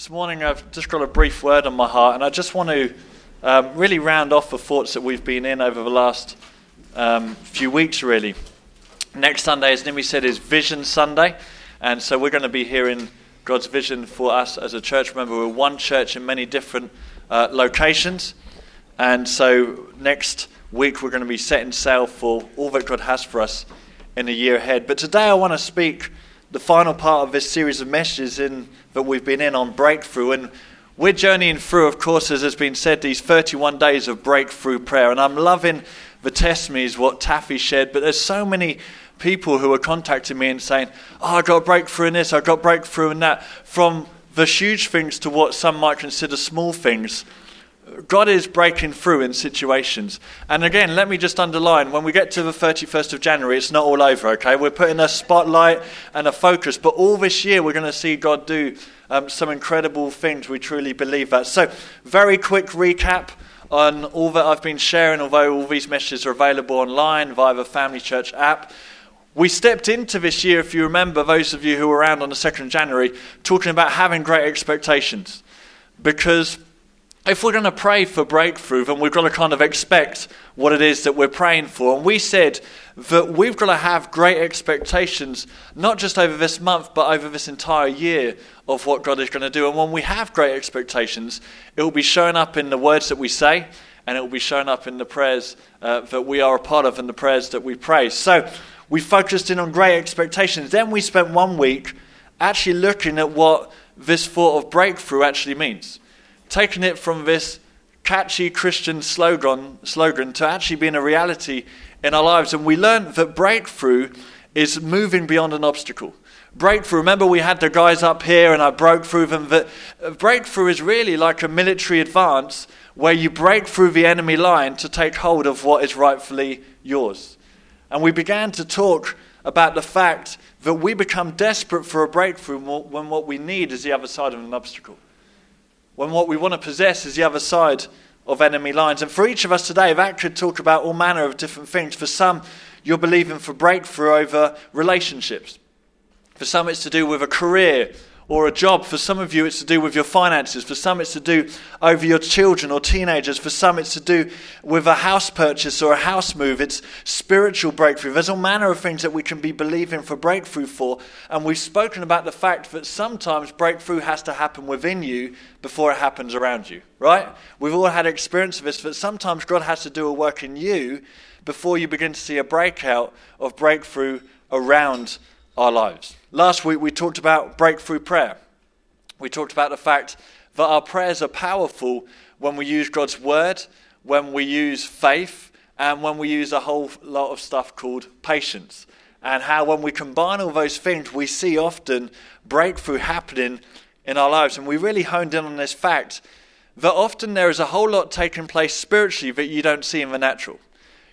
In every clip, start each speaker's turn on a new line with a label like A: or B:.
A: This morning I've just got a brief word on my heart, and I just want to um, really round off the thoughts that we've been in over the last um, few weeks, really. Next Sunday, as Nimi said, is Vision Sunday, and so we're going to be hearing God's vision for us as a church. Remember, we're one church in many different uh, locations, and so next week we're going to be setting sail for all that God has for us in the year ahead. But today I want to speak the final part of this series of messages in that we've been in on breakthrough. And we're journeying through, of course, as has been said, these 31 days of breakthrough prayer. And I'm loving the testimonies, what Taffy shared, but there's so many people who are contacting me and saying, Oh, I got breakthrough in this, I got breakthrough in that, from the huge things to what some might consider small things. God is breaking through in situations. And again, let me just underline when we get to the 31st of January, it's not all over, okay? We're putting a spotlight and a focus, but all this year we're going to see God do um, some incredible things. We truly believe that. So, very quick recap on all that I've been sharing, although all these messages are available online via the Family Church app. We stepped into this year, if you remember, those of you who were around on the 2nd of January, talking about having great expectations. Because if we're going to pray for breakthrough, then we've got to kind of expect what it is that we're praying for. And we said that we've got to have great expectations, not just over this month, but over this entire year of what God is going to do. And when we have great expectations, it will be showing up in the words that we say, and it will be showing up in the prayers uh, that we are a part of and the prayers that we pray. So we focused in on great expectations. Then we spent one week actually looking at what this thought of breakthrough actually means taken it from this catchy Christian slogan, slogan to actually being a reality in our lives. And we learned that breakthrough is moving beyond an obstacle. Breakthrough, remember we had the guys up here and I broke through them. That uh, breakthrough is really like a military advance where you break through the enemy line to take hold of what is rightfully yours. And we began to talk about the fact that we become desperate for a breakthrough when what we need is the other side of an obstacle when what we want to possess is the other side of enemy lines. And for each of us today, that could talk about all manner of different things. For some, you're believing for breakthrough over relationships. For some, it's to do with a career or a job. For some of you, it's to do with your finances. For some, it's to do over your children or teenagers. For some, it's to do with a house purchase or a house move. It's spiritual breakthrough. There's all manner of things that we can be believing for breakthrough for. And we've spoken about the fact that sometimes breakthrough has to happen within you before it happens around you, right? We've all had experience of this, but sometimes God has to do a work in you before you begin to see a breakout of breakthrough around our lives. Last week we talked about breakthrough prayer. We talked about the fact that our prayers are powerful when we use God's word, when we use faith, and when we use a whole lot of stuff called patience. And how, when we combine all those things, we see often breakthrough happening in our lives. And we really honed in on this fact that often there is a whole lot taking place spiritually that you don't see in the natural.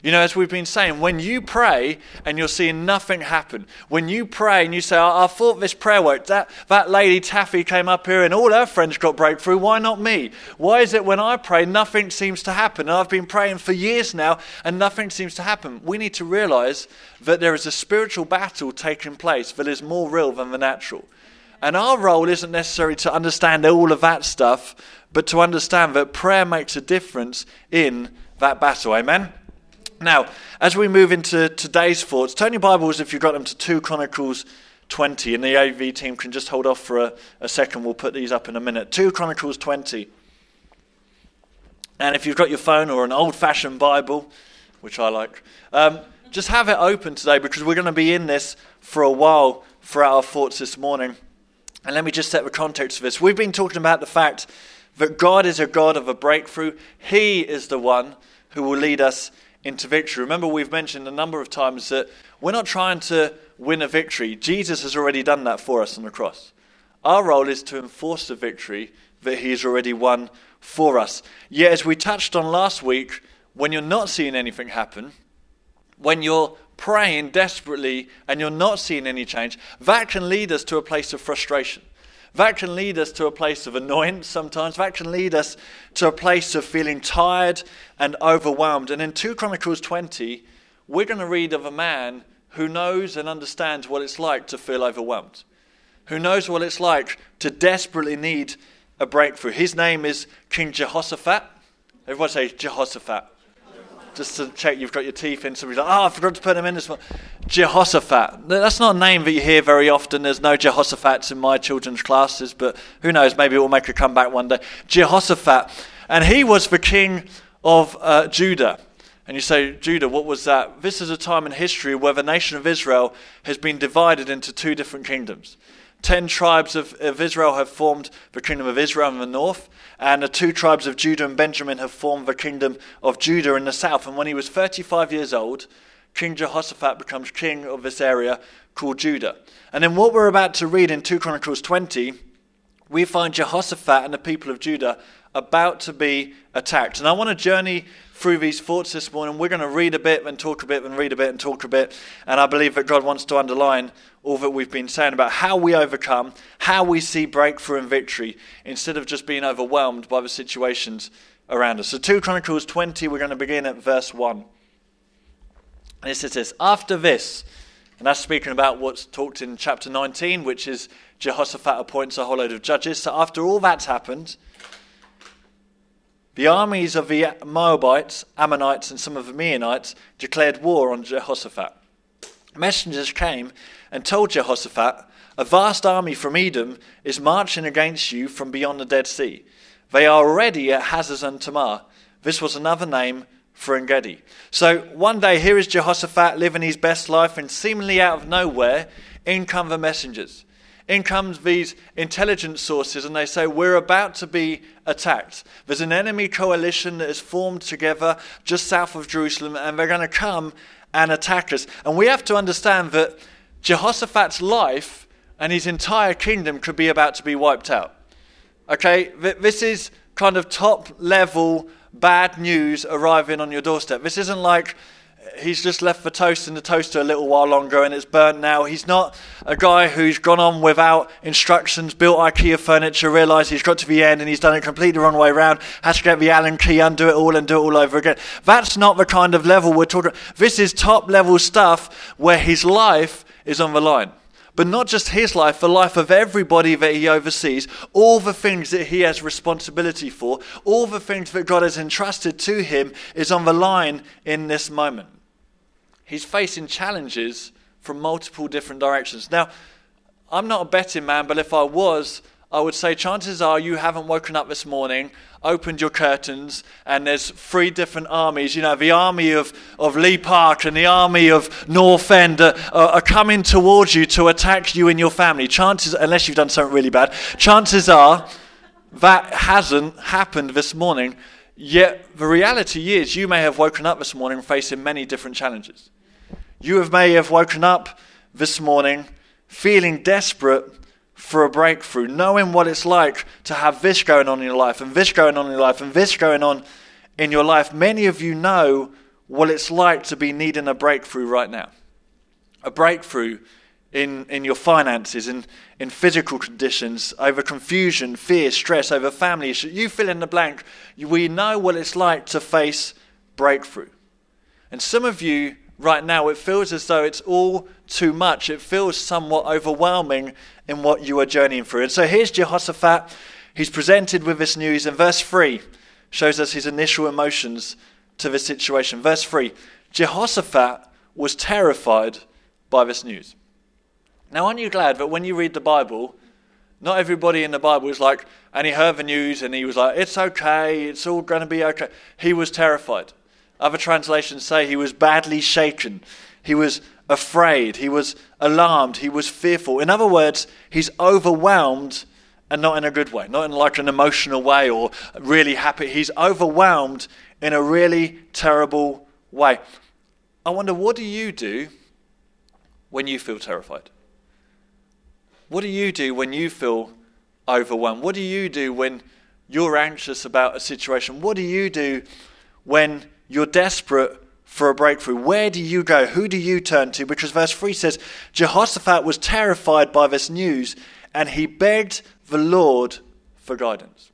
A: You know, as we've been saying, when you pray and you're seeing nothing happen, when you pray and you say, I, I thought this prayer worked, that, that lady Taffy came up here and all her friends got breakthrough, why not me? Why is it when I pray, nothing seems to happen? And I've been praying for years now and nothing seems to happen. We need to realize that there is a spiritual battle taking place that is more real than the natural. And our role isn't necessarily to understand all of that stuff, but to understand that prayer makes a difference in that battle. Amen? Now, as we move into today's thoughts, turn your Bibles, if you've got them, to 2 Chronicles 20, and the AV team can just hold off for a, a second. We'll put these up in a minute. 2 Chronicles 20. And if you've got your phone or an old fashioned Bible, which I like, um, just have it open today because we're going to be in this for a while for our thoughts this morning. And let me just set the context for this. We've been talking about the fact that God is a God of a breakthrough, He is the one who will lead us into victory. Remember, we've mentioned a number of times that we're not trying to win a victory. Jesus has already done that for us on the cross. Our role is to enforce the victory that He has already won for us. Yet, as we touched on last week, when you're not seeing anything happen, when you're praying desperately and you're not seeing any change, that can lead us to a place of frustration. That can lead us to a place of annoyance sometimes. That can lead us to a place of feeling tired and overwhelmed. And in 2 Chronicles 20, we're going to read of a man who knows and understands what it's like to feel overwhelmed, who knows what it's like to desperately need a breakthrough. His name is King Jehoshaphat. Everyone say Jehoshaphat. Just to check you've got your teeth in. Somebody's like, oh, I forgot to put them in this one. Jehoshaphat. That's not a name that you hear very often. There's no Jehoshaphat's in my children's classes, but who knows? Maybe it will make a comeback one day. Jehoshaphat. And he was the king of uh, Judah. And you say, Judah, what was that? This is a time in history where the nation of Israel has been divided into two different kingdoms. Ten tribes of, of Israel have formed the kingdom of Israel in the north, and the two tribes of Judah and Benjamin have formed the kingdom of Judah in the south. And when he was 35 years old, King Jehoshaphat becomes king of this area called Judah. And then what we're about to read in 2 Chronicles 20, we find Jehoshaphat and the people of Judah about to be attacked. And I want to journey through these thoughts this morning. We're going to read a bit and talk a bit and read a bit and talk a bit. And I believe that God wants to underline all that we've been saying about how we overcome, how we see breakthrough and victory, instead of just being overwhelmed by the situations around us. So, 2 Chronicles 20, we're going to begin at verse 1. And it says this After this, and that's speaking about what's talked in chapter 19, which is Jehoshaphat appoints a whole load of judges. So, after all that's happened, the armies of the Moabites, Ammonites, and some of the Meunites declared war on Jehoshaphat. Messengers came and told Jehoshaphat, A vast army from Edom is marching against you from beyond the Dead Sea. They are already at Hazazon Tamar. This was another name for Engedi. So one day, here is Jehoshaphat living his best life, and seemingly out of nowhere, in come the messengers in comes these intelligence sources and they say, We're about to be attacked. There's an enemy coalition that is formed together just south of Jerusalem and they're going to come and attack us. And we have to understand that Jehoshaphat's life and his entire kingdom could be about to be wiped out. Okay, this is kind of top level bad news arriving on your doorstep. This isn't like he's just left the toast in the toaster a little while longer and it's burnt now. He's not a guy who's gone on without instructions, built IKEA furniture, realised he's got to the end and he's done it completely the wrong way around, has to get the Allen key, undo it all and do it all over again. That's not the kind of level we're talking about. This is top level stuff where his life is on the line. But not just his life, the life of everybody that he oversees, all the things that he has responsibility for, all the things that God has entrusted to him is on the line in this moment he's facing challenges from multiple different directions. Now, I'm not a betting man, but if I was, I would say chances are you haven't woken up this morning, opened your curtains, and there's three different armies. You know, the army of, of Lee Park and the army of North End are, are coming towards you to attack you and your family. Chances, unless you've done something really bad, chances are that hasn't happened this morning. Yet the reality is, you may have woken up this morning facing many different challenges. You have, may have woken up this morning feeling desperate for a breakthrough, knowing what it's like to have this going on in your life, and this going on in your life, and this going on in your life. Many of you know what it's like to be needing a breakthrough right now. A breakthrough in, in your finances, in, in physical conditions, over confusion, fear, stress, over family issues. You fill in the blank. We know what it's like to face breakthrough. And some of you right now, it feels as though it's all too much. It feels somewhat overwhelming in what you are journeying through. And so here's Jehoshaphat. He's presented with this news, and verse 3 shows us his initial emotions to the situation. Verse 3 Jehoshaphat was terrified by this news. Now, aren't you glad that when you read the Bible, not everybody in the Bible is like, and he heard the news and he was like, it's okay, it's all going to be okay. He was terrified. Other translations say he was badly shaken. He was afraid. He was alarmed. He was fearful. In other words, he's overwhelmed and not in a good way, not in like an emotional way or really happy. He's overwhelmed in a really terrible way. I wonder, what do you do when you feel terrified? What do you do when you feel overwhelmed? What do you do when you're anxious about a situation? What do you do when you're desperate for a breakthrough. Where do you go? Who do you turn to? Because verse 3 says Jehoshaphat was terrified by this news and he begged the Lord for guidance.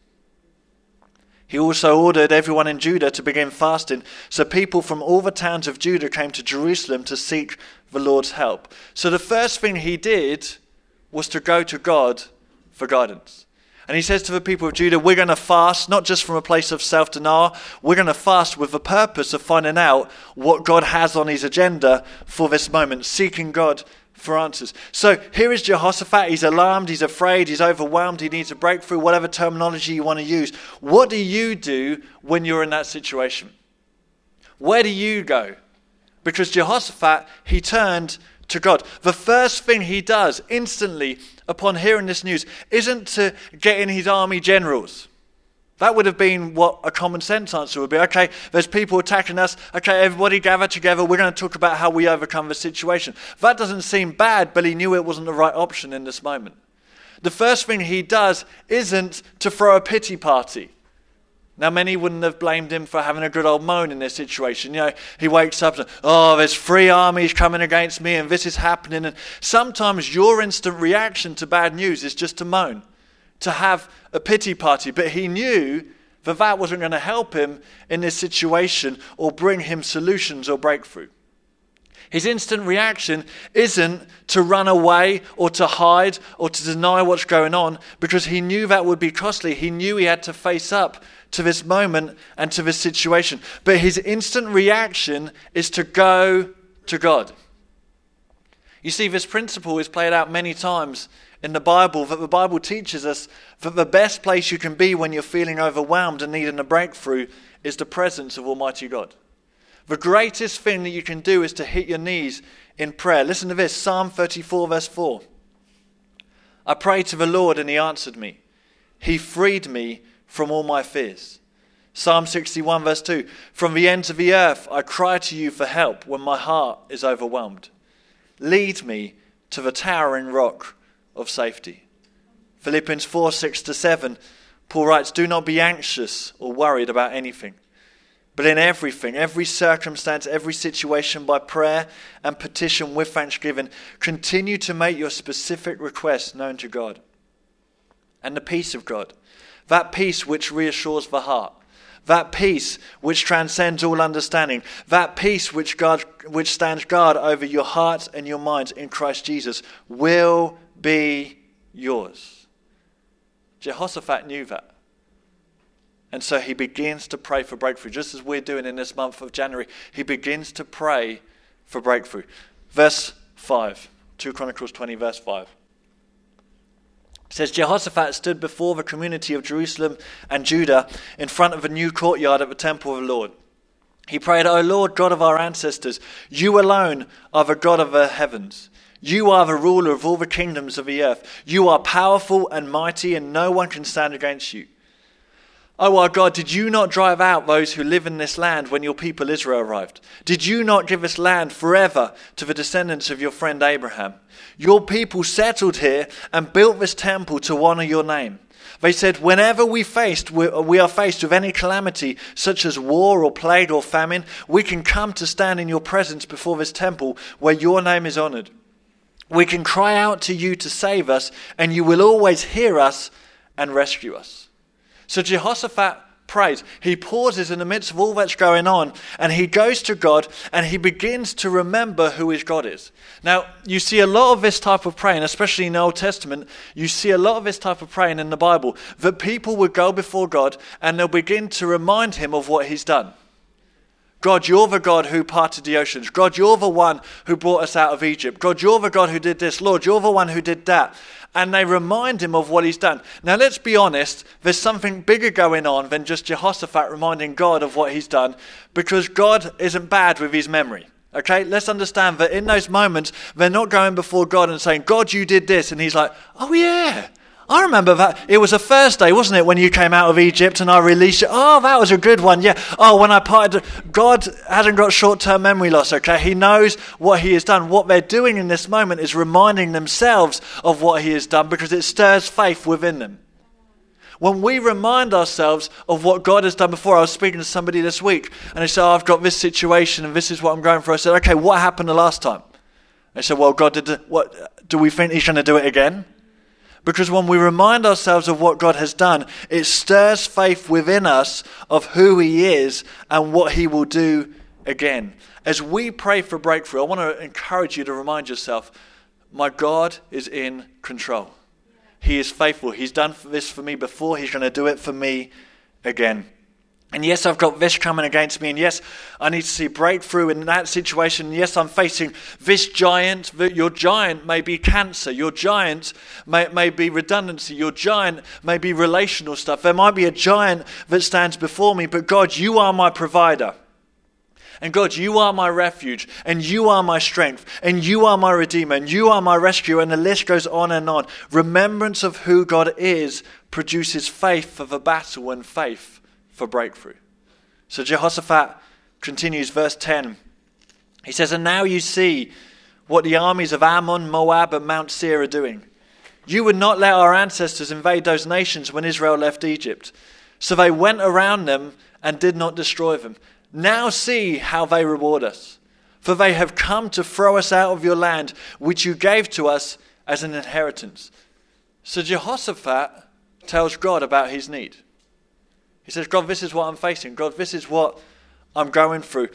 A: He also ordered everyone in Judah to begin fasting, so people from all the towns of Judah came to Jerusalem to seek the Lord's help. So the first thing he did was to go to God for guidance. And he says to the people of Judah, We're going to fast, not just from a place of self denial, we're going to fast with the purpose of finding out what God has on his agenda for this moment, seeking God for answers. So here is Jehoshaphat. He's alarmed, he's afraid, he's overwhelmed, he needs a breakthrough, whatever terminology you want to use. What do you do when you're in that situation? Where do you go? Because Jehoshaphat, he turned to God. The first thing he does instantly upon hearing this news isn't to get in his army generals. That would have been what a common sense answer would be. Okay, there's people attacking us. Okay, everybody gather together. We're going to talk about how we overcome the situation. That doesn't seem bad, but he knew it wasn't the right option in this moment. The first thing he does isn't to throw a pity party. Now, many wouldn't have blamed him for having a good old moan in this situation. You know, he wakes up and, oh, there's three armies coming against me and this is happening. And sometimes your instant reaction to bad news is just to moan, to have a pity party. But he knew that that wasn't going to help him in this situation or bring him solutions or breakthrough. His instant reaction isn't to run away or to hide or to deny what's going on because he knew that would be costly. He knew he had to face up to this moment and to this situation. But his instant reaction is to go to God. You see, this principle is played out many times in the Bible that the Bible teaches us that the best place you can be when you're feeling overwhelmed and needing a breakthrough is the presence of Almighty God. The greatest thing that you can do is to hit your knees in prayer. Listen to this Psalm 34, verse 4. I prayed to the Lord and he answered me. He freed me from all my fears. Psalm 61, verse 2 From the ends of the earth I cry to you for help when my heart is overwhelmed. Lead me to the towering rock of safety. Philippians 4, 6 to 7, Paul writes, Do not be anxious or worried about anything, but in everything, every circumstance, every situation, by prayer and petition with thanksgiving, continue to make your specific requests known to God. And the peace of God that peace which reassures the heart, that peace which transcends all understanding, that peace which, God, which stands guard over your hearts and your minds in Christ Jesus will be yours. Jehoshaphat knew that. And so he begins to pray for breakthrough, just as we're doing in this month of January. He begins to pray for breakthrough. Verse 5, 2 Chronicles 20, verse 5 says Jehoshaphat stood before the community of Jerusalem and Judah in front of a new courtyard at the temple of the Lord. He prayed, O Lord God of our ancestors, you alone are the God of the heavens. You are the ruler of all the kingdoms of the earth. You are powerful and mighty, and no one can stand against you. Oh, our God, did you not drive out those who live in this land when your people Israel arrived? Did you not give us land forever to the descendants of your friend Abraham? Your people settled here and built this temple to honor your name. They said, whenever we, faced, we are faced with any calamity, such as war or plague or famine, we can come to stand in your presence before this temple where your name is honored. We can cry out to you to save us, and you will always hear us and rescue us. So Jehoshaphat prays. He pauses in the midst of all that's going on and he goes to God and he begins to remember who his God is. Now, you see a lot of this type of praying, especially in the Old Testament, you see a lot of this type of praying in the Bible that people would go before God and they'll begin to remind him of what he's done. God, you're the God who parted the oceans. God, you're the one who brought us out of Egypt. God, you're the God who did this. Lord, you're the one who did that and they remind him of what he's done. Now, let's be honest, there's something bigger going on than just Jehoshaphat reminding God of what he's done, because God isn't bad with his memory. Okay, let's understand that in those moments, they're not going before God and saying, God, you did this. And he's like, oh, yeah, I remember that. It was a Thursday, wasn't it, when you came out of Egypt and I released you? Oh, that was a good one. Yeah. Oh, when I parted. God hasn't got short term memory loss, okay? He knows what He has done. What they're doing in this moment is reminding themselves of what He has done because it stirs faith within them. When we remind ourselves of what God has done before, I was speaking to somebody this week and they said, oh, I've got this situation and this is what I'm going for. I said, okay, what happened the last time? They said, well, God did, what, do we think He's going to do it again? Because when we remind ourselves of what God has done, it stirs faith within us of who He is and what He will do again. As we pray for breakthrough, I want to encourage you to remind yourself my God is in control. He is faithful. He's done this for me before. He's going to do it for me again. And yes, I've got this coming against me. And yes, I need to see breakthrough in that situation. And yes, I'm facing this giant. Your giant may be cancer. Your giant may, may be redundancy. Your giant may be relational stuff. There might be a giant that stands before me. But God, you are my provider. And God, you are my refuge, and you are my strength, and you are my redeemer, and you are my rescue, and the list goes on and on. Remembrance of who God is produces faith for the battle and faith for breakthrough. So Jehoshaphat continues, verse 10. He says, And now you see what the armies of Ammon, Moab, and Mount Seir are doing. You would not let our ancestors invade those nations when Israel left Egypt. So they went around them and did not destroy them. Now see how they reward us. For they have come to throw us out of your land, which you gave to us as an inheritance. So Jehoshaphat tells God about his need. He says, God, this is what I'm facing. God, this is what I'm going through.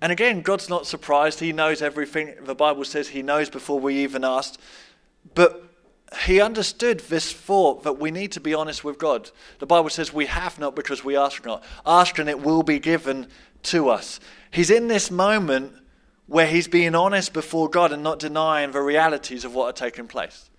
A: And again, God's not surprised. He knows everything. The Bible says he knows before we even asked. But he understood this thought that we need to be honest with God. The Bible says we have not because we ask not. Ask and it will be given to us. He's in this moment where he's being honest before God and not denying the realities of what are taking place.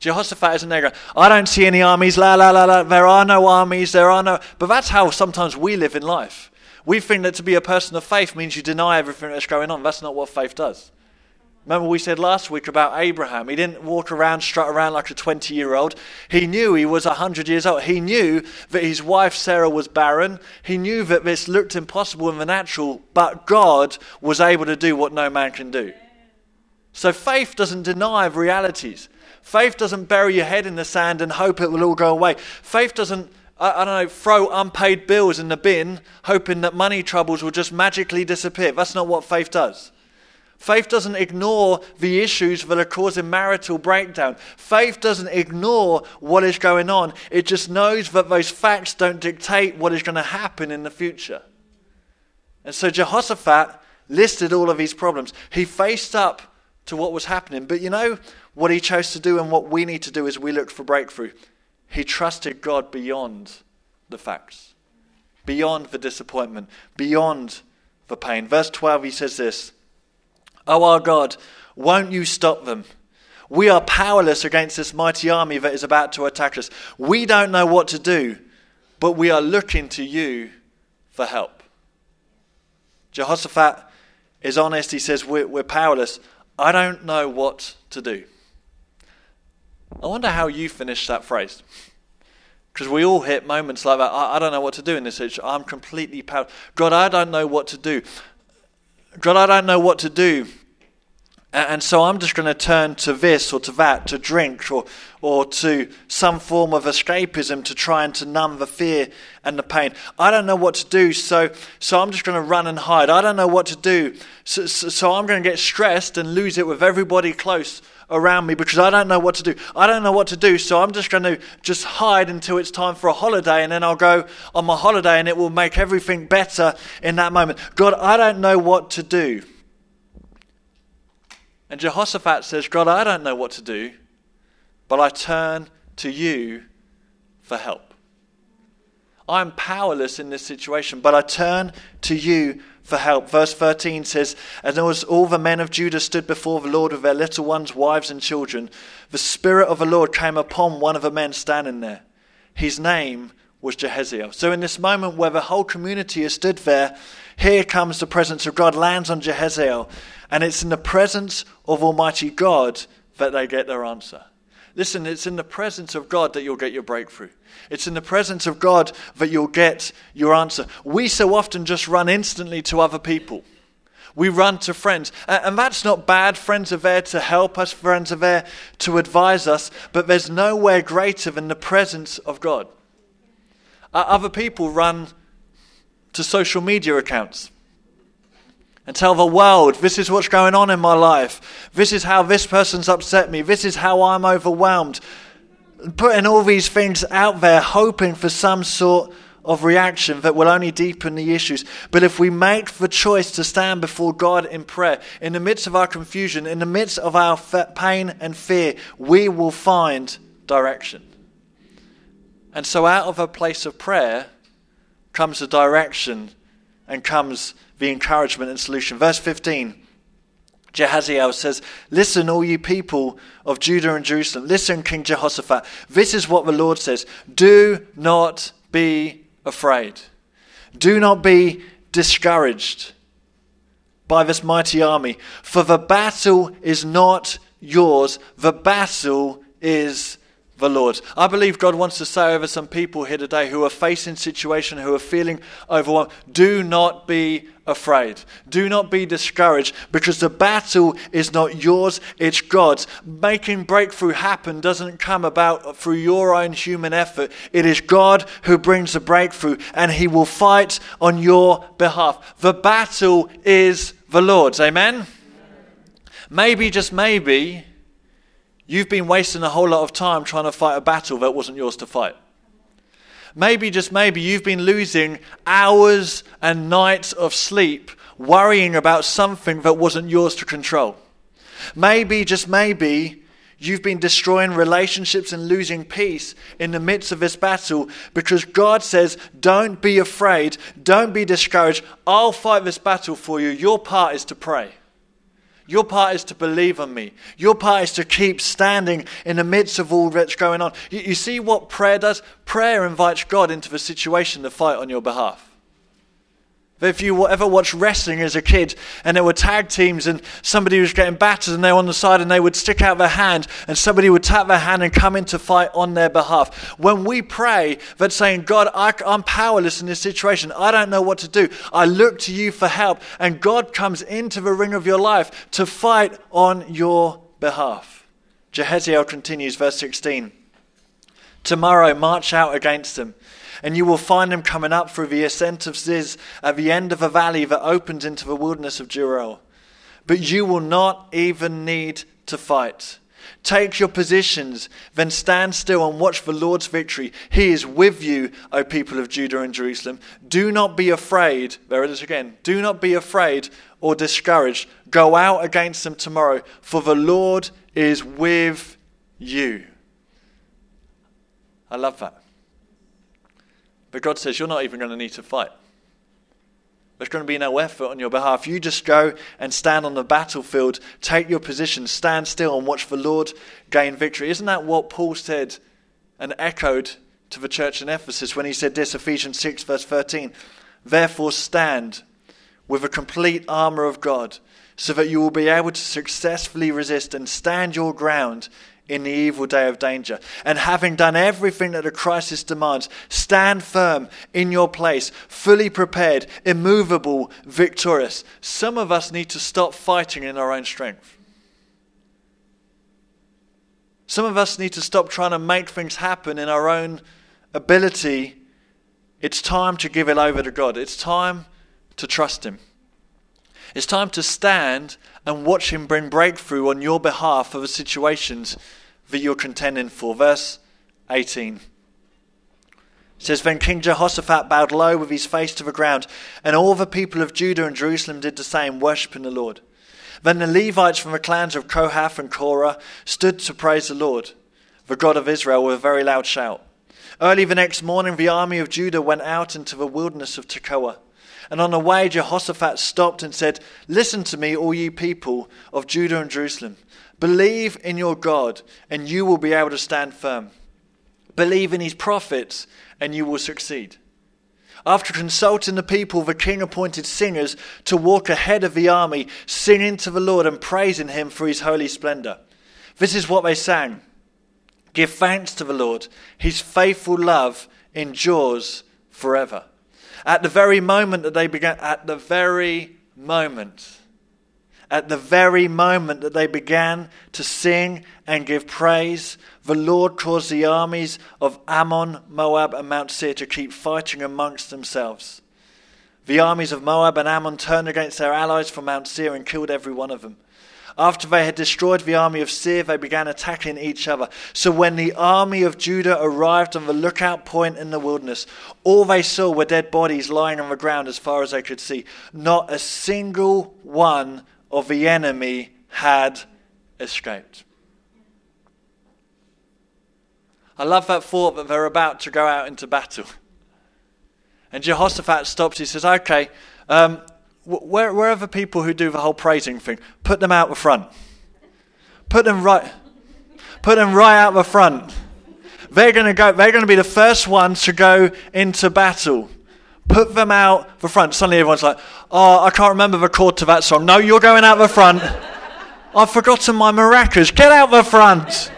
A: Jehoshaphat isn't there going, I don't see any armies, la la la la, there are no armies, there are no. But that's how sometimes we live in life. We think that to be a person of faith means you deny everything that's going on. That's not what faith does. Remember, we said last week about Abraham. He didn't walk around, strut around like a 20 year old. He knew he was 100 years old. He knew that his wife Sarah was barren. He knew that this looked impossible in the natural, but God was able to do what no man can do. So faith doesn't deny realities. Faith doesn't bury your head in the sand and hope it will all go away. Faith doesn't, I, I, don't know, throw unpaid bills in the bin hoping that money troubles will just magically disappear. That's not what faith does. Faith doesn't ignore the issues that are causing marital breakdown. Faith doesn't ignore what is going on. It just knows that those facts don't dictate what is going to happen in the future. And so Jehoshaphat listed all of his problems. He faced up to what was happening. But you know, what he chose to do and what we need to do as we look for breakthrough. He trusted God beyond the facts, beyond the disappointment, beyond the pain. Verse 12, he says this Oh, our God, won't you stop them? We are powerless against this mighty army that is about to attack us. We don't know what to do, but we are looking to you for help. Jehoshaphat is honest. He says, We're, we're powerless. I don't know what to do. I wonder how you finish that phrase. Because we all hit moments like that. I, I, don't know what to do in this situation. I'm completely powerless. God, I don't know what to do. God, I don't know what to do. And so I'm just going to turn to this or to that, to drink or, or to some form of escapism to try and to numb the fear and the pain. I don't know what to do, so, so I'm just going to run and hide. I don't know what to do, so, so, so I'm going to get stressed and lose it with everybody close around me because I don't know what to do. I don't know what to do, so I'm just going to just hide until it's time for a holiday and then I'll go on my holiday and it will make everything better in that moment. God, I don't know what to do. And Jehoshaphat says, God, I don't know what to do, but I turn to you for help. I'm powerless in this situation, but I turn to you for help. Verse 13 says, And as all the men of Judah stood before the Lord with their little ones, wives, and children, the Spirit of the Lord came upon one of the men standing there. His name was Jahaziel. So, in this moment where the whole community has stood there, here comes the presence of God, lands on Jahaziel. And it's in the presence of Almighty God that they get their answer. Listen, it's in the presence of God that you'll get your breakthrough. It's in the presence of God that you'll get your answer. We so often just run instantly to other people. We run to friends. And that's not bad. Friends are there to help us, friends are there to advise us. But there's nowhere greater than the presence of God. Uh, other people run to social media accounts and tell the world, this is what's going on in my life. This is how this person's upset me. This is how I'm overwhelmed putting all these things out there, hoping for some sort of reaction that will only deepen the issues. But if we make the choice to stand before God in prayer, in the midst of our confusion, in the midst of our pain and fear, we will find direction. And so, out of a place of prayer comes the direction and comes the encouragement and solution. Verse 15 Jahaziel says, Listen, all you people of Judah and Jerusalem. Listen, King Jehoshaphat. This is what the Lord says Do not be afraid. Do not be discouraged by this mighty army, for the battle is not yours, the battle is the Lord. I believe God wants to say over some people here today who are facing situation, who are feeling overwhelmed, do not be afraid. Do not be discouraged because the battle is not yours, it's God's. Making breakthrough happen doesn't come about through your own human effort. It is God who brings the breakthrough and he will fight on your behalf. The battle is the Lord's. Amen? Maybe, just maybe, You've been wasting a whole lot of time trying to fight a battle that wasn't yours to fight. Maybe, just maybe, you've been losing hours and nights of sleep worrying about something that wasn't yours to control. Maybe, just maybe, you've been destroying relationships and losing peace in the midst of this battle because God says, Don't be afraid, don't be discouraged. I'll fight this battle for you. Your part is to pray. Your part is to believe on me. Your part is to keep standing in the midst of all that's going on. You, you see what prayer does? Prayer invites God into the situation to fight on your behalf. If you ever watched wrestling as a kid and there were tag teams and somebody was getting battered and they were on the side and they would stick out their hand and somebody would tap their hand and come in to fight on their behalf. When we pray, that's saying, God, I, I'm powerless in this situation. I don't know what to do. I look to you for help. And God comes into the ring of your life to fight on your behalf. Jahaziel continues, verse 16. Tomorrow, march out against them and you will find them coming up through the ascent of Ziz at the end of a valley that opens into the wilderness of Jeruel. But you will not even need to fight. Take your positions, then stand still and watch the Lord's victory. He is with you, O people of Judah and Jerusalem. Do not be afraid. There it is again. Do not be afraid or discouraged. Go out against them tomorrow, for the Lord is with you. I love that. But God says, You're not even going to need to fight. There's going to be no effort on your behalf. You just go and stand on the battlefield, take your position, stand still, and watch the Lord gain victory. Isn't that what Paul said and echoed to the church in Ephesus when he said this, Ephesians 6, verse 13? Therefore, stand with a complete armor of God, so that you will be able to successfully resist and stand your ground in the evil day of danger. And having done everything that a crisis demands, stand firm in your place, fully prepared, immovable, victorious. Some of us need to stop fighting in our own strength. Some of us need to stop trying to make things happen in our own ability. It's time to give it over to God. It's time to trust Him. It's time to stand and watch Him bring breakthrough on your behalf for the situations that you're contending for. Verse 18 it says, Then King Jehoshaphat bowed low with his face to the ground, and all the people of Judah and Jerusalem did the same, worshipping the Lord. Then the Levites from the clans of Kohath and Korah stood to praise the Lord, the God of Israel, with a very loud shout. Early the next morning, the army of Judah went out into the wilderness of Tekoa. And on the way, Jehoshaphat stopped and said, Listen to me, all you people of Judah and Jerusalem. Believe in your God, and you will be able to stand firm. Believe in his prophets, and you will succeed. After consulting the people, the king appointed singers to walk ahead of the army, singing to the Lord and praising him for his holy splendor. This is what they sang Give thanks to the Lord, his faithful love endures forever. At the very moment that they began, at the very moment at the very moment that they began to sing and give praise, the Lord caused the armies of Ammon, Moab, and Mount Seir to keep fighting amongst themselves. The armies of Moab and Ammon turned against their allies from Mount Seir and killed every one of them. After they had destroyed the army of Seir, they began attacking each other. So when the army of Judah arrived on the lookout point in the wilderness, all they saw were dead bodies lying on the ground as far as they could see. Not a single one of the enemy had escaped. I love that thought that they're about to go out into battle. And Jehoshaphat stops. He says, Okay, um, where, where are the people who do the whole praising thing? Put them out the front. Put them right. Put them right out the front. They're going to go. They're going to be the first ones to go into battle. Put them out the front. Suddenly, everyone's like, "Oh, I can't remember the chord to that song." No, you're going out the front. I've forgotten my maracas. Get out the front.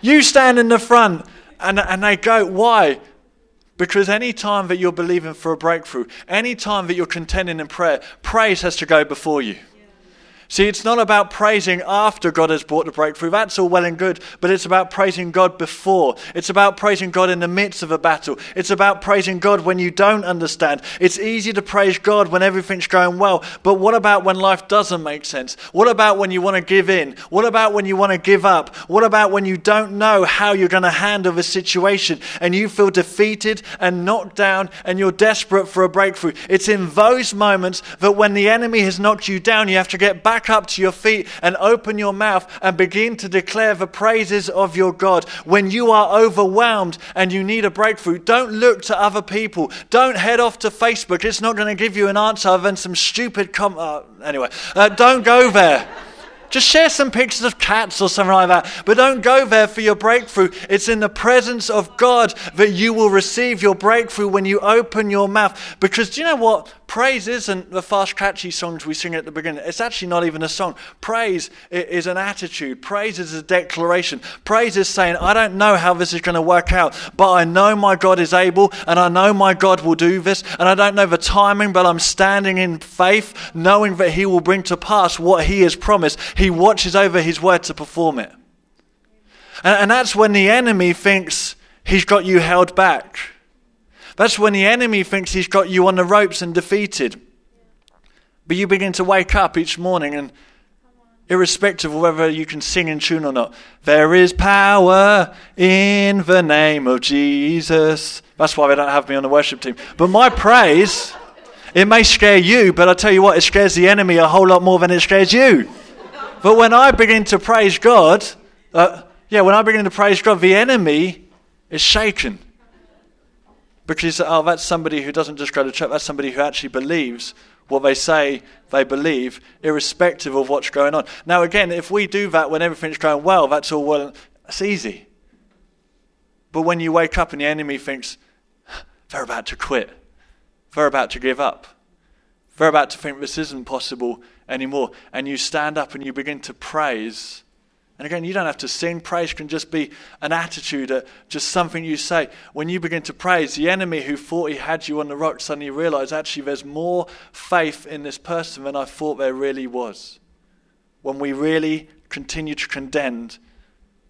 A: You stand in the front. And, and they go, why? Because any time that you're believing for a breakthrough, any time that you're contending in prayer, praise has to go before you. See, it's not about praising after God has brought the breakthrough. That's all well and good, but it's about praising God before. It's about praising God in the midst of a battle. It's about praising God when you don't understand. It's easy to praise God when everything's going well, but what about when life doesn't make sense? What about when you want to give in? What about when you want to give up? What about when you don't know how you're going to handle the situation and you feel defeated and knocked down and you're desperate for a breakthrough? It's in those moments that when the enemy has knocked you down, you have to get back back up to your feet and open your mouth and begin to declare the praises of your God. When you are overwhelmed and you need a breakthrough, don't look to other people. Don't head off to Facebook. It's not going to give you an answer other than some stupid comment. Uh, anyway, uh, don't go there. Just share some pictures of cats or something like that. But don't go there for your breakthrough. It's in the presence of God that you will receive your breakthrough when you open your mouth. Because do you know what? Praise isn't the fast, catchy songs we sing at the beginning. It's actually not even a song. Praise is an attitude. Praise is a declaration. Praise is saying, I don't know how this is going to work out, but I know my God is able, and I know my God will do this, and I don't know the timing, but I'm standing in faith, knowing that He will bring to pass what He has promised. He watches over His word to perform it. And, and that's when the enemy thinks he's got you held back. That's when the enemy thinks he's got you on the ropes and defeated. But you begin to wake up each morning and irrespective of whether you can sing in tune or not. There is power in the name of Jesus. That's why they don't have me on the worship team. But my praise, it may scare you, but I tell you what, it scares the enemy a whole lot more than it scares you. But when I begin to praise God, uh, yeah, when I begin to praise God, the enemy is shaken. Because, oh, that's somebody who doesn't just go to church, that's somebody who actually believes what they say they believe, irrespective of what's going on. Now, again, if we do that when everything's going well, that's all well, that's easy. But when you wake up and the enemy thinks, they're about to quit, they're about to give up, they're about to think this isn't possible anymore, and you stand up and you begin to praise and again, you don't have to sing. Praise can just be an attitude, just something you say. When you begin to praise, the enemy who thought he had you on the rock suddenly realize actually there's more faith in this person than I thought there really was. When we really continue to contend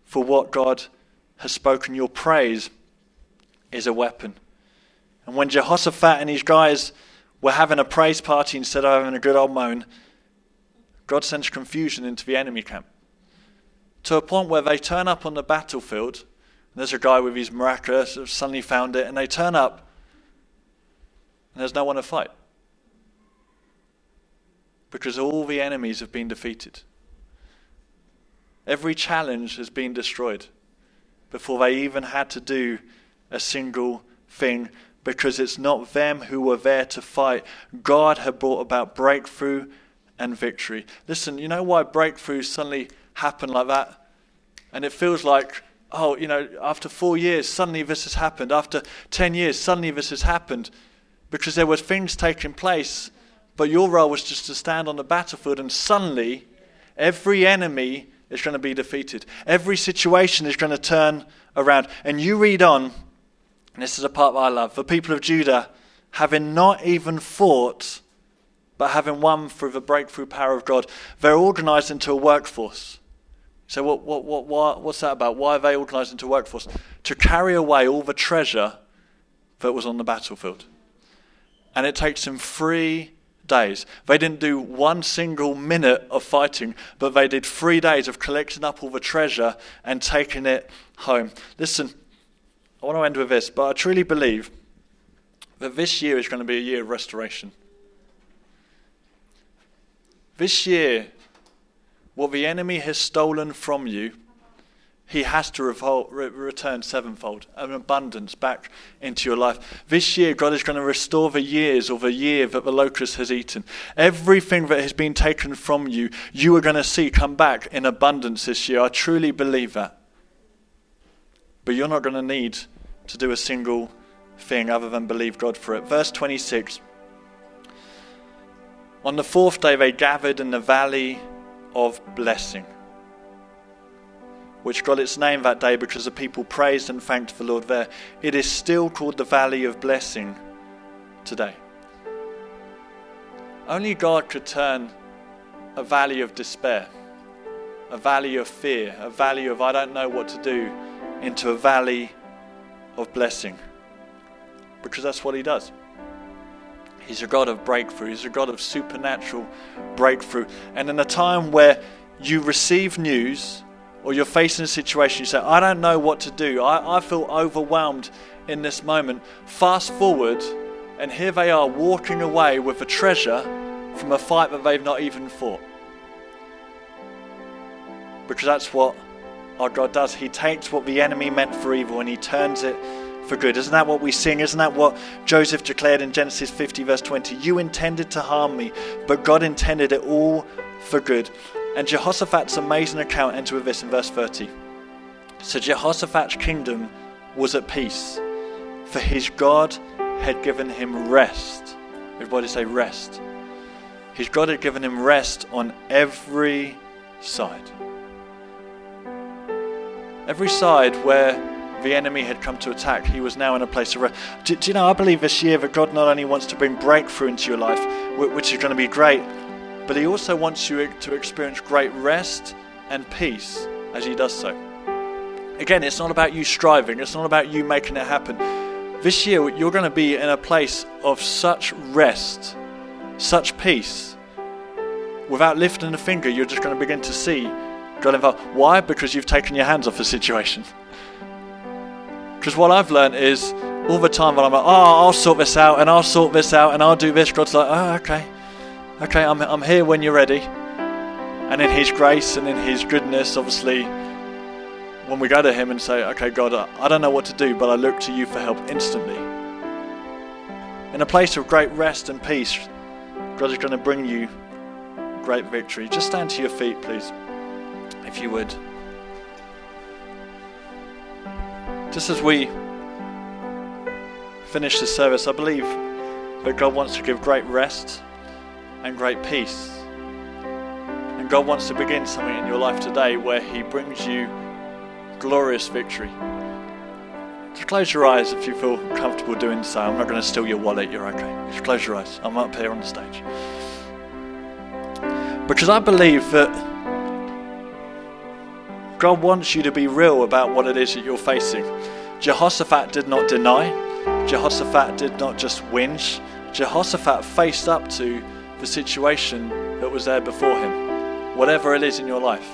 A: for what God has spoken, your praise is a weapon. And when Jehoshaphat and his guys were having a praise party instead of having a good old moan, God sends confusion into the enemy camp to a point where they turn up on the battlefield. And there's a guy with his maraca suddenly found it, and they turn up, and there's no one to fight because all the enemies have been defeated. Every challenge has been destroyed before they even had to do a single thing because it's not them who were there to fight. God had brought about breakthrough and victory. Listen, you know why breakthroughs suddenly happen like that. And it feels like, oh, you know, after four years, suddenly this has happened. After 10 years, suddenly this has happened. Because there were things taking place, but your role was just to stand on the battlefield, and suddenly every enemy is going to be defeated. Every situation is going to turn around. And you read on, and this is a part that I love. The people of Judah, having not even fought, but having won through the breakthrough power of God, they're organized into a workforce. So, what, what, what, what, what's that about? Why are they organised into a workforce? To carry away all the treasure that was on the battlefield. And it takes them three days. They didn't do one single minute of fighting, but they did three days of collecting up all the treasure and taking it home. Listen, I want to end with this, but I truly believe that this year is going to be a year of restoration. This year what the enemy has stolen from you, he has to revol- re- return sevenfold, an abundance back into your life. This year, God is going to restore the years or the year that the locust has eaten. Everything that has been taken from you, you are going to see come back in abundance this year. I truly believe that. But you're not going to need to do a single thing other than believe God for it. Verse 26 On the fourth day, they gathered in the valley of blessing which got its name that day because the people praised and thanked the Lord there. It is still called the Valley of Blessing today. Only God could turn a valley of despair, a valley of fear, a valley of I don't know what to do, into a valley of blessing. Because that's what He does. He's a God of breakthrough, He's a God of supernatural breakthrough. And in a time where you receive news, or you're facing a situation, you say, I don't know what to do. I, I feel overwhelmed in this moment. Fast forward, and here they are walking away with a treasure from a fight that they've not even fought. Because that's what our God does. He takes what the enemy meant for evil and he turns it for good. Isn't that what we sing? Isn't that what Joseph declared in Genesis 50, verse 20? You intended to harm me, but God intended it all for good. And Jehoshaphat's amazing account ends with this in verse 30. So Jehoshaphat's kingdom was at peace, for his God had given him rest. Everybody say rest. His God had given him rest on every side. Every side where the enemy had come to attack, he was now in a place of rest. Do, do you know, I believe this year that God not only wants to bring breakthrough into your life, which is going to be great, but He also wants you to experience great rest and peace as He does so. Again, it's not about you striving, it's not about you making it happen. This year, you're going to be in a place of such rest, such peace. Without lifting a finger, you're just going to begin to see God involved. Why? Because you've taken your hands off the situation. Because what I've learned is all the time when I'm like, oh, I'll sort this out and I'll sort this out and I'll do this, God's like, oh, okay. Okay, I'm, I'm here when you're ready. And in His grace and in His goodness, obviously, when we go to Him and say, Okay, God, I don't know what to do, but I look to you for help instantly. In a place of great rest and peace, God is going to bring you great victory. Just stand to your feet, please, if you would. Just as we finish the service, I believe that God wants to give great rest and great peace. And God wants to begin something in your life today where He brings you glorious victory. Just close your eyes if you feel comfortable doing so. I'm not going to steal your wallet, you're okay. Just close your eyes. I'm up here on the stage. Because I believe that God wants you to be real about what it is that you're facing. Jehoshaphat did not deny, Jehoshaphat did not just whinge. Jehoshaphat faced up to the situation that was there before him, whatever it is in your life.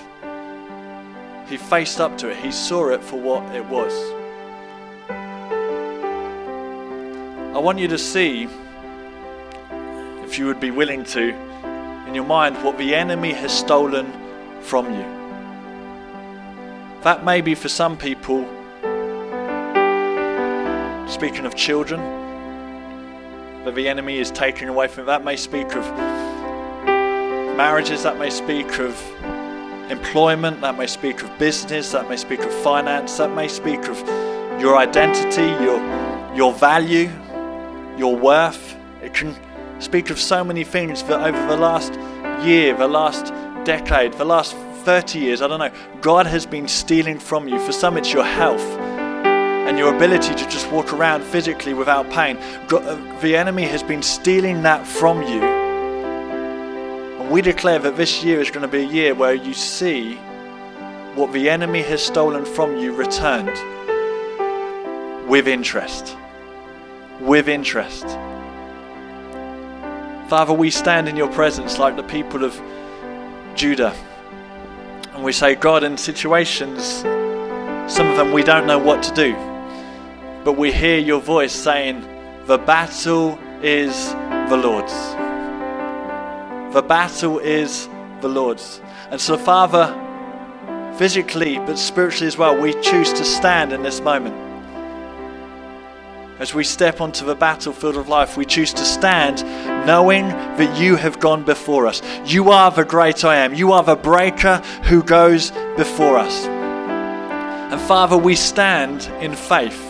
A: He faced up to it, he saw it for what it was. I want you to see, if you would be willing to, in your mind, what the enemy has stolen from you. That may be for some people, speaking of children, that the enemy is taking away from. That may speak of marriages, that may speak of employment, that may speak of business, that may speak of finance, that may speak of your identity, your, your value, your worth. It can speak of so many things that over the last year, the last decade, the last 30 years, I don't know, God has been stealing from you. For some, it's your health and your ability to just walk around physically without pain. Uh, the enemy has been stealing that from you. And we declare that this year is going to be a year where you see what the enemy has stolen from you returned with interest. With interest. Father, we stand in your presence like the people of Judah. And we say, God, in situations, some of them we don't know what to do but we hear your voice saying, The battle is the Lord's. The battle is the Lord's. And so, Father, physically but spiritually as well, we choose to stand in this moment. As we step onto the battlefield of life, we choose to stand knowing that you have gone before us. You are the great I am. You are the breaker who goes before us. And Father, we stand in faith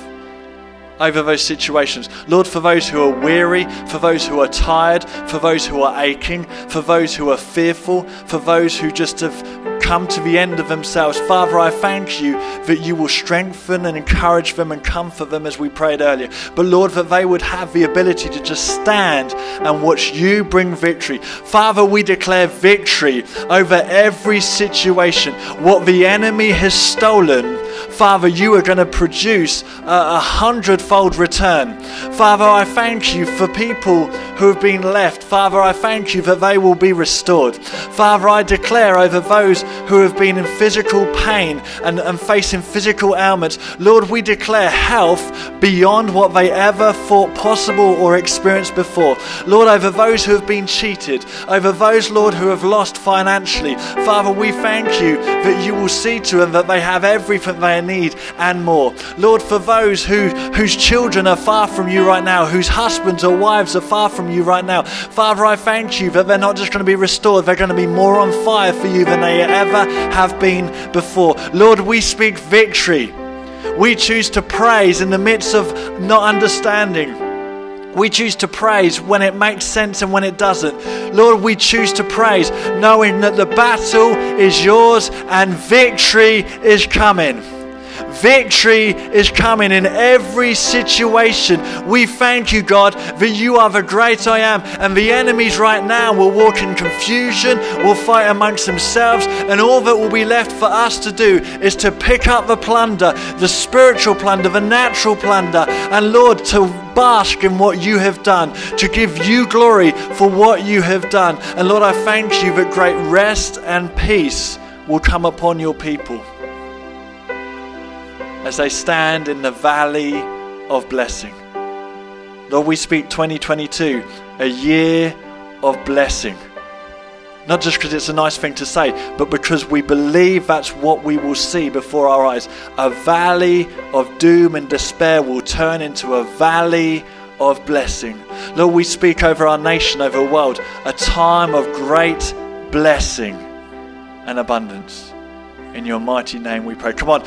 A: over those situations. Lord, for those who are weary, for those who are tired, for those who are aching, for those who are fearful, for those who just have come to the end of themselves. Father, I thank you that you will strengthen and encourage them and comfort them as we prayed earlier. But Lord, that they would have the ability to just stand and watch you bring victory. Father, we declare victory over every situation. What the enemy has stolen, Father, you are going to produce a, a hundredfold return. Father, I thank you for people who have been left. Father, I thank you that they will be restored. Father, I declare over those who have been in physical pain and, and facing physical ailments, Lord, we declare health beyond what they ever thought possible or experienced before. Lord, over those who have been cheated, over those, Lord, who have lost financially, Father, we thank you that you will see to them that they have everything they need and more. Lord, for those who, whose children are far from you right now, whose husbands or wives are far from you right now, Father, I thank you that they're not just going to be restored, they're going to be more on fire for you than they ever have been before. Lord, we speak victory. We choose to praise in the midst of not understanding. We choose to praise when it makes sense and when it doesn't. Lord, we choose to praise knowing that the battle is yours and victory is coming. Victory is coming in every situation. We thank you, God, that you are the great I am. And the enemies right now will walk in confusion, will fight amongst themselves, and all that will be left for us to do is to pick up the plunder, the spiritual plunder, the natural plunder, and Lord, to bask in what you have done, to give you glory for what you have done. And Lord, I thank you that great rest and peace will come upon your people as they stand in the valley of blessing. Lord, we speak 2022, a year of blessing. Not just because it's a nice thing to say, but because we believe that's what we will see before our eyes. A valley of doom and despair will turn into a valley of blessing. Lord, we speak over our nation, over the world, a time of great blessing and abundance. In your mighty name we pray. Come on,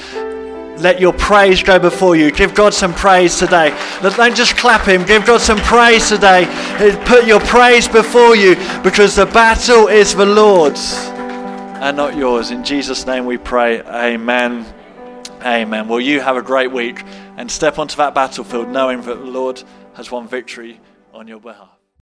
A: let your praise go before you. Give God some praise today. Don't just clap Him. Give God some praise today. Put your praise before you because the battle is the Lord's and not yours. In Jesus' name we pray. Amen. Amen. Well, you have a great week and step onto that battlefield knowing that the Lord has won victory on your behalf.